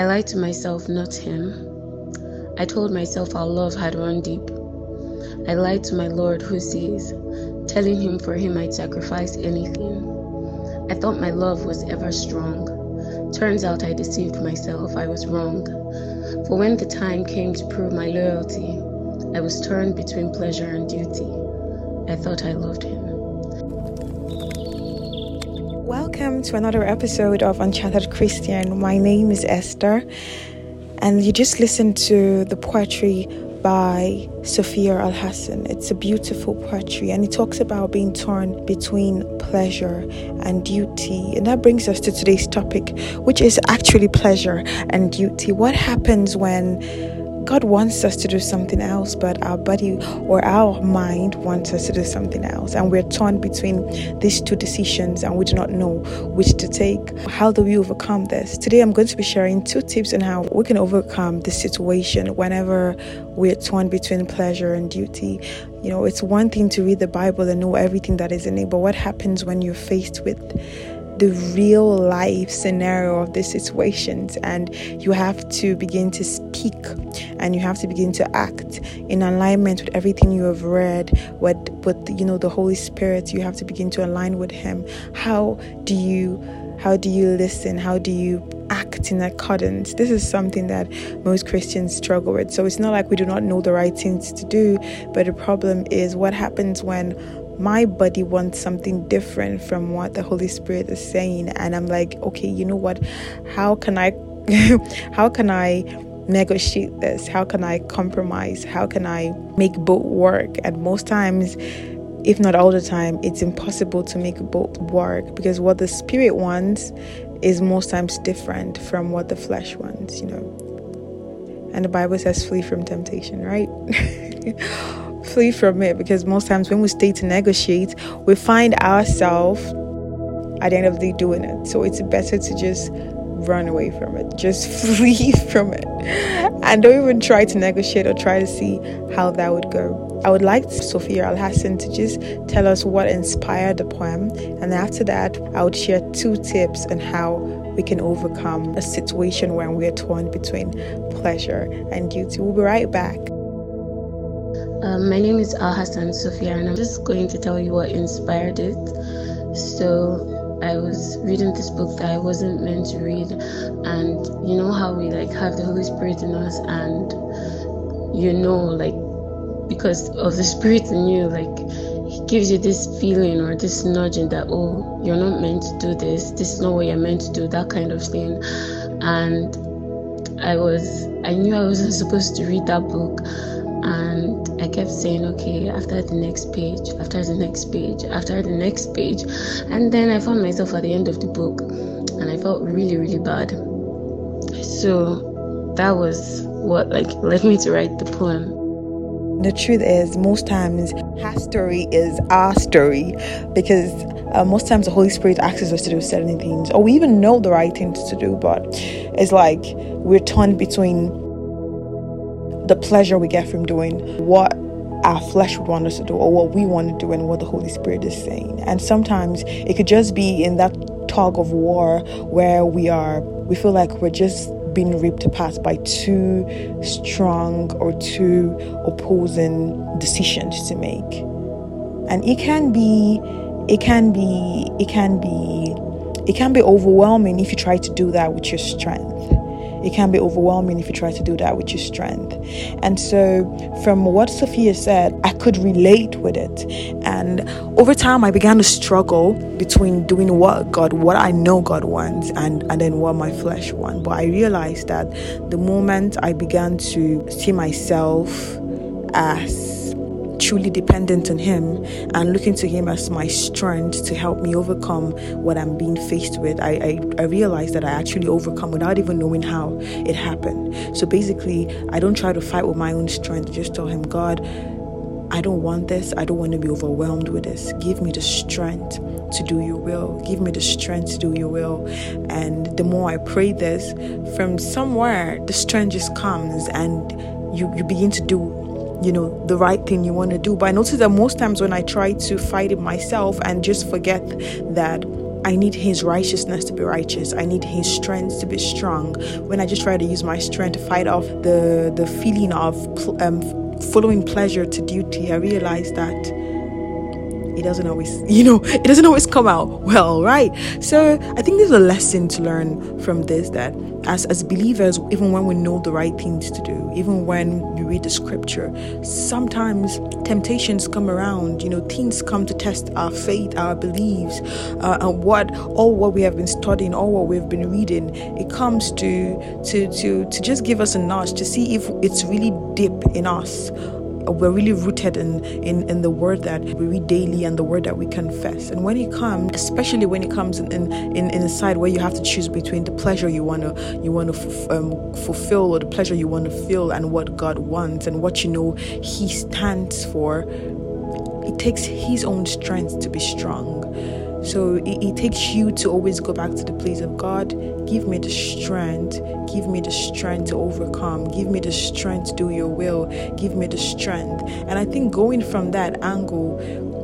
I lied to myself, not him. I told myself our love had run deep. I lied to my Lord who sees, telling him for him I'd sacrifice anything. I thought my love was ever strong. Turns out I deceived myself, I was wrong. For when the time came to prove my loyalty, I was torn between pleasure and duty. I thought I loved him. Welcome to another episode of Uncharted Christian. My name is Esther, and you just listened to the poetry by Sophia Alhassan. It's a beautiful poetry, and it talks about being torn between pleasure and duty. And that brings us to today's topic, which is actually pleasure and duty. What happens when God wants us to do something else, but our body or our mind wants us to do something else. And we're torn between these two decisions and we do not know which to take. How do we overcome this? Today, I'm going to be sharing two tips on how we can overcome this situation whenever we're torn between pleasure and duty. You know, it's one thing to read the Bible and know everything that is in it, but what happens when you're faced with the real life scenario of the situations and you have to begin to speak and you have to begin to act in alignment with everything you have read what with you know the holy spirit. You have to begin to align with him. How do you how do you listen? How do you act in accordance? This is something that most christians struggle with. So it's not like we do not know the right things to do but the problem is what happens when my body wants something different from what the Holy Spirit is saying. And I'm like, okay, you know what? How can I, how can I negotiate this? How can I compromise? How can I make both work? And most times, if not all the time, it's impossible to make both work because what the spirit wants is most times different from what the flesh wants, you know. And the Bible says, flee from temptation, right? flee from it because most times when we stay to negotiate, we find ourselves at the end of the day doing it. So it's better to just run away from it, just flee from it, and don't even try to negotiate or try to see how that would go. I would like Sophia Alhassan to just tell us what inspired the poem, and after that, I would share two tips on how we can overcome a situation when we're torn between pleasure and duty. We'll be right back. Um, my name is Al Sophia, and I'm just going to tell you what inspired it. So, I was reading this book that I wasn't meant to read, and you know how we like have the Holy Spirit in us, and you know, like because of the Spirit in you, like He gives you this feeling or this nudging that oh, you're not meant to do this. This is not what you're meant to do. That kind of thing, and I was, I knew I wasn't supposed to read that book and I kept saying, okay, after the next page, after the next page, after the next page. And then I found myself at the end of the book and I felt really, really bad. So that was what like led me to write the poem. The truth is, most times, her story is our story because uh, most times the Holy Spirit asks us to do certain things, or we even know the right things to do, but it's like we're torn between the pleasure we get from doing what our flesh would want us to do or what we want to do and what the Holy Spirit is saying. And sometimes it could just be in that tug of war where we are, we feel like we're just being ripped apart by two strong or two opposing decisions to make. And it can be, it can be, it can be, it can be overwhelming if you try to do that with your strength it can be overwhelming if you try to do that with your strength. And so, from what Sophia said, I could relate with it. And over time, I began to struggle between doing what God, what I know God wants, and, and then what my flesh wants. But I realized that the moment I began to see myself as truly dependent on Him and looking to Him as my strength to help me overcome what I'm being faced with, I, I, I realized that I actually overcome without even knowing how it happened. So basically, I don't try to fight with my own strength, just tell Him, God, I don't want this. I don't want to be overwhelmed with this. Give me the strength to do your will. Give me the strength to do your will. And the more I pray this, from somewhere, the strength just comes and you, you begin to do you know the right thing you want to do but i notice that most times when i try to fight it myself and just forget that i need His righteousness to be righteous. I need His strength to be strong. When I just try to use my strength to fight off the the feeling of um, following pleasure to duty, I realize that it doesn't always, you know, it doesn't always come out well, right? So I think there's a lesson to learn from this that as, as believers, even when we know the right things to do, even when we read the scripture, sometimes temptations come around, you know, things come to test our faith, our beliefs, uh, and what all what we have been studying, all what we've been reading, it comes to to to to just give us a nudge to see if it's really deep in us we're really rooted in, in, in the word that we read daily and the word that we confess. And when it comes, especially when it comes in, in, in, a side where you have to choose between the pleasure you want to you want to f- um, fulfill or the pleasure you want to feel and what God wants and what you know He stands for, it takes His own strength to be strong. So it, it, takes you to always go back to the place of God. Give me the strength. Give me the strength to overcome. Give me the strength to do your will. Give me the strength. And I think going from that angle,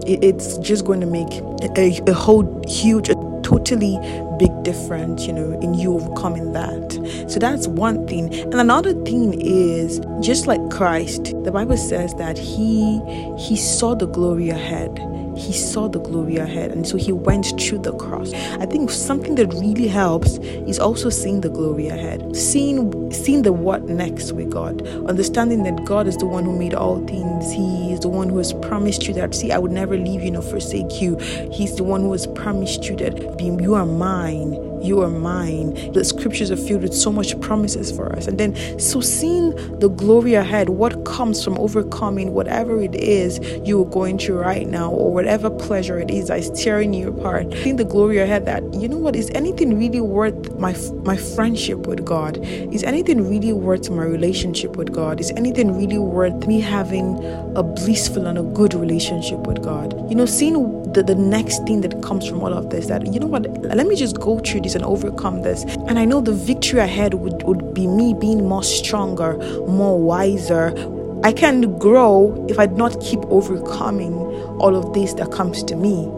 it's just going to make a, a whole huge, a totally big difference, you know, in you overcoming that. So that's one thing. And another thing is just like Christ, the Bible says that he he saw the glory ahead he saw the glory ahead and so he went through the cross. I think something that really helps is also seeing the glory ahead seeing seeing the what next with god understanding that god is the one who made all things. He is the one who has promised you that see i would never leave you nor forsake you. He's the one who has promised you that you are mine you are mine. The scriptures are filled with so much promises for us. And then, so seeing the glory ahead, what comes from overcoming whatever it is you are going through right now, or whatever pleasure it is that is tearing you apart, seeing the glory ahead that, you know what, is anything really worth my, my friendship with God? Is anything really worth my relationship with God? Is anything really worth me having a blissful and a good relationship with God? You know, seeing the, the next thing that comes from all of this that, you know what, let me just go through this and overcome this. And I know the victory ahead would, would be me being more stronger, more wiser. I can grow if I do not keep overcoming all of this that comes to me.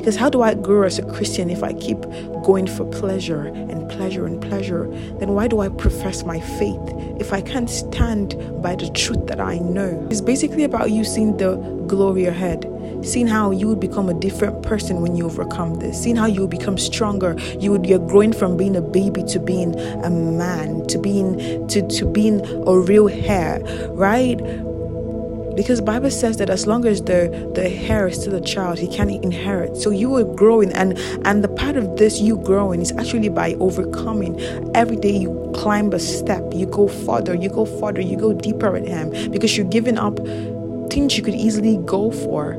Because how do I grow as a Christian if I keep going for pleasure and pleasure and pleasure? Then why do I profess my faith if I can't stand by the truth that I know? It's basically about you seeing the glory ahead seeing how you would become a different person when you overcome this, seeing how you become stronger. You would you're growing from being a baby to being a man, to being to, to being a real heir, right? Because bible says that as long as the the heir is still a child he can inherit so you are growing and and the part of this you growing is actually by overcoming every day you climb a step you go further you go further you go deeper in him because you're giving up things you could easily go for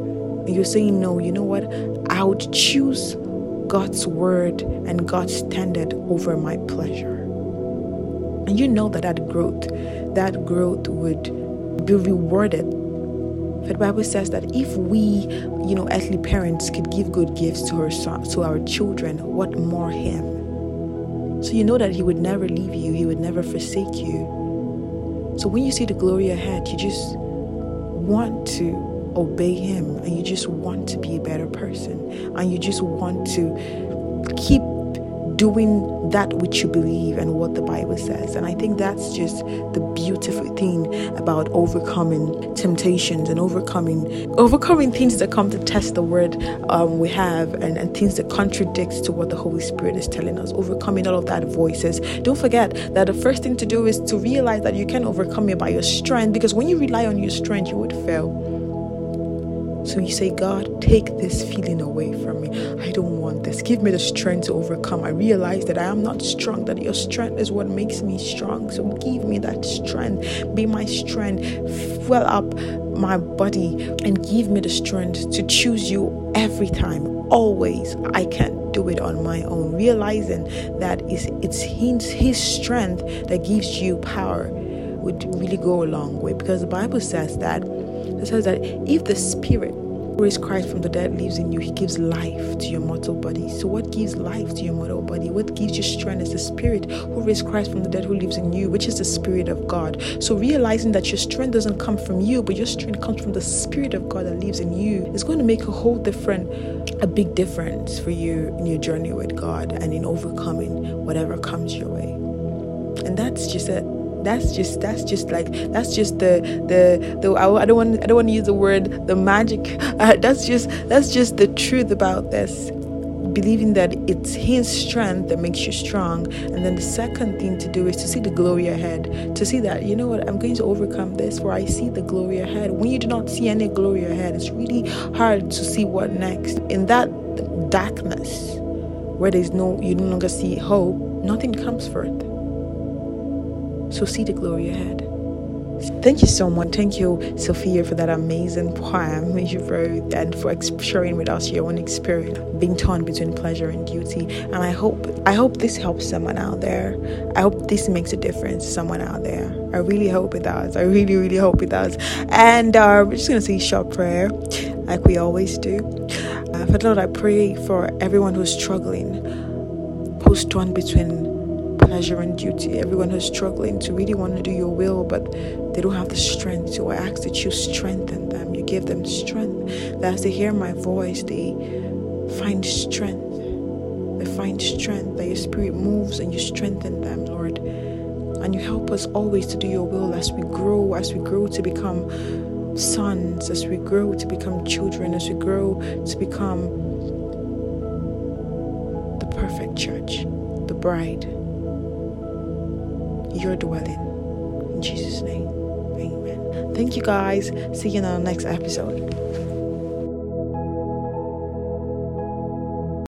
you're saying, no, you know what? I would choose God's word and God's standard over my pleasure. And you know that that growth, that growth would be rewarded. The Bible says that if we, you know, earthly parents could give good gifts to our son, to our children, what more Him? So you know that He would never leave you, He would never forsake you. So when you see the glory ahead, you just want to obey Him and you just want to be a better person and you just want to keep doing that which you believe and what the Bible says. And I think that's just the beautiful thing about overcoming temptations and overcoming overcoming things that come to test the word um, we have and, and things that contradicts to what the Holy Spirit is telling us. Overcoming all of that voices. Don't forget that the first thing to do is to realize that you can overcome it by your strength because when you rely on your strength, you would fail. So you say, God, take this feeling away from me. I don't want this. Give me the strength to overcome. I realize that I am not strong, that your strength is what makes me strong. So give me that strength. Be my strength. Fill up my body and give me the strength to choose you every time, always. I can't do it on my own. Realizing that it's, it's his, his strength that gives you power would really go a long way because the Bible says that it says that if the Spirit raised Christ from the dead lives in you. He gives life to your mortal body. So, what gives life to your mortal body? What gives you strength is the Spirit who raised Christ from the dead who lives in you, which is the Spirit of God. So, realizing that your strength doesn't come from you, but your strength comes from the Spirit of God that lives in you is going to make a whole different, a big difference for you in your journey with God and in overcoming whatever comes your way. And that's just it that's just that's just like that's just the the the I, don't want I don't want to use the word the magic. Uh, that's just that's just the truth about this. Believing that it's his strength that makes you strong. And then the second thing to do is to see the glory ahead. To see that you know what i'm going to overcome this for i see the glory ahead. When you do not see any glory ahead it's really hard to see what next. In that darkness where there's no you no longer see hope nothing comes forth so see the glory ahead. Thank you so much. Thank you, Sophia, for that amazing poem you wrote and for sharing with us your own experience being torn between pleasure and duty. And I hope I hope this helps someone out there. I hope this makes a difference to someone out there. I really hope it does. I really, really hope it does. And uh, we're just gonna say short prayer, like we always do. Uh, Father Lord, I pray for everyone who's struggling, post torn between pleasure and duty. Everyone who's struggling to really want to do your will, but they don't have the strength. So I ask that you strengthen them. You give them strength. That as they hear my voice, they find strength. They find strength. That your spirit moves and you strengthen them, Lord. And you help us always to do your will as we grow, as we grow to become sons, as we grow to become children, as we grow to become the perfect church, the bride your dwelling. In Jesus' name, amen. Thank you guys. See you in our next episode.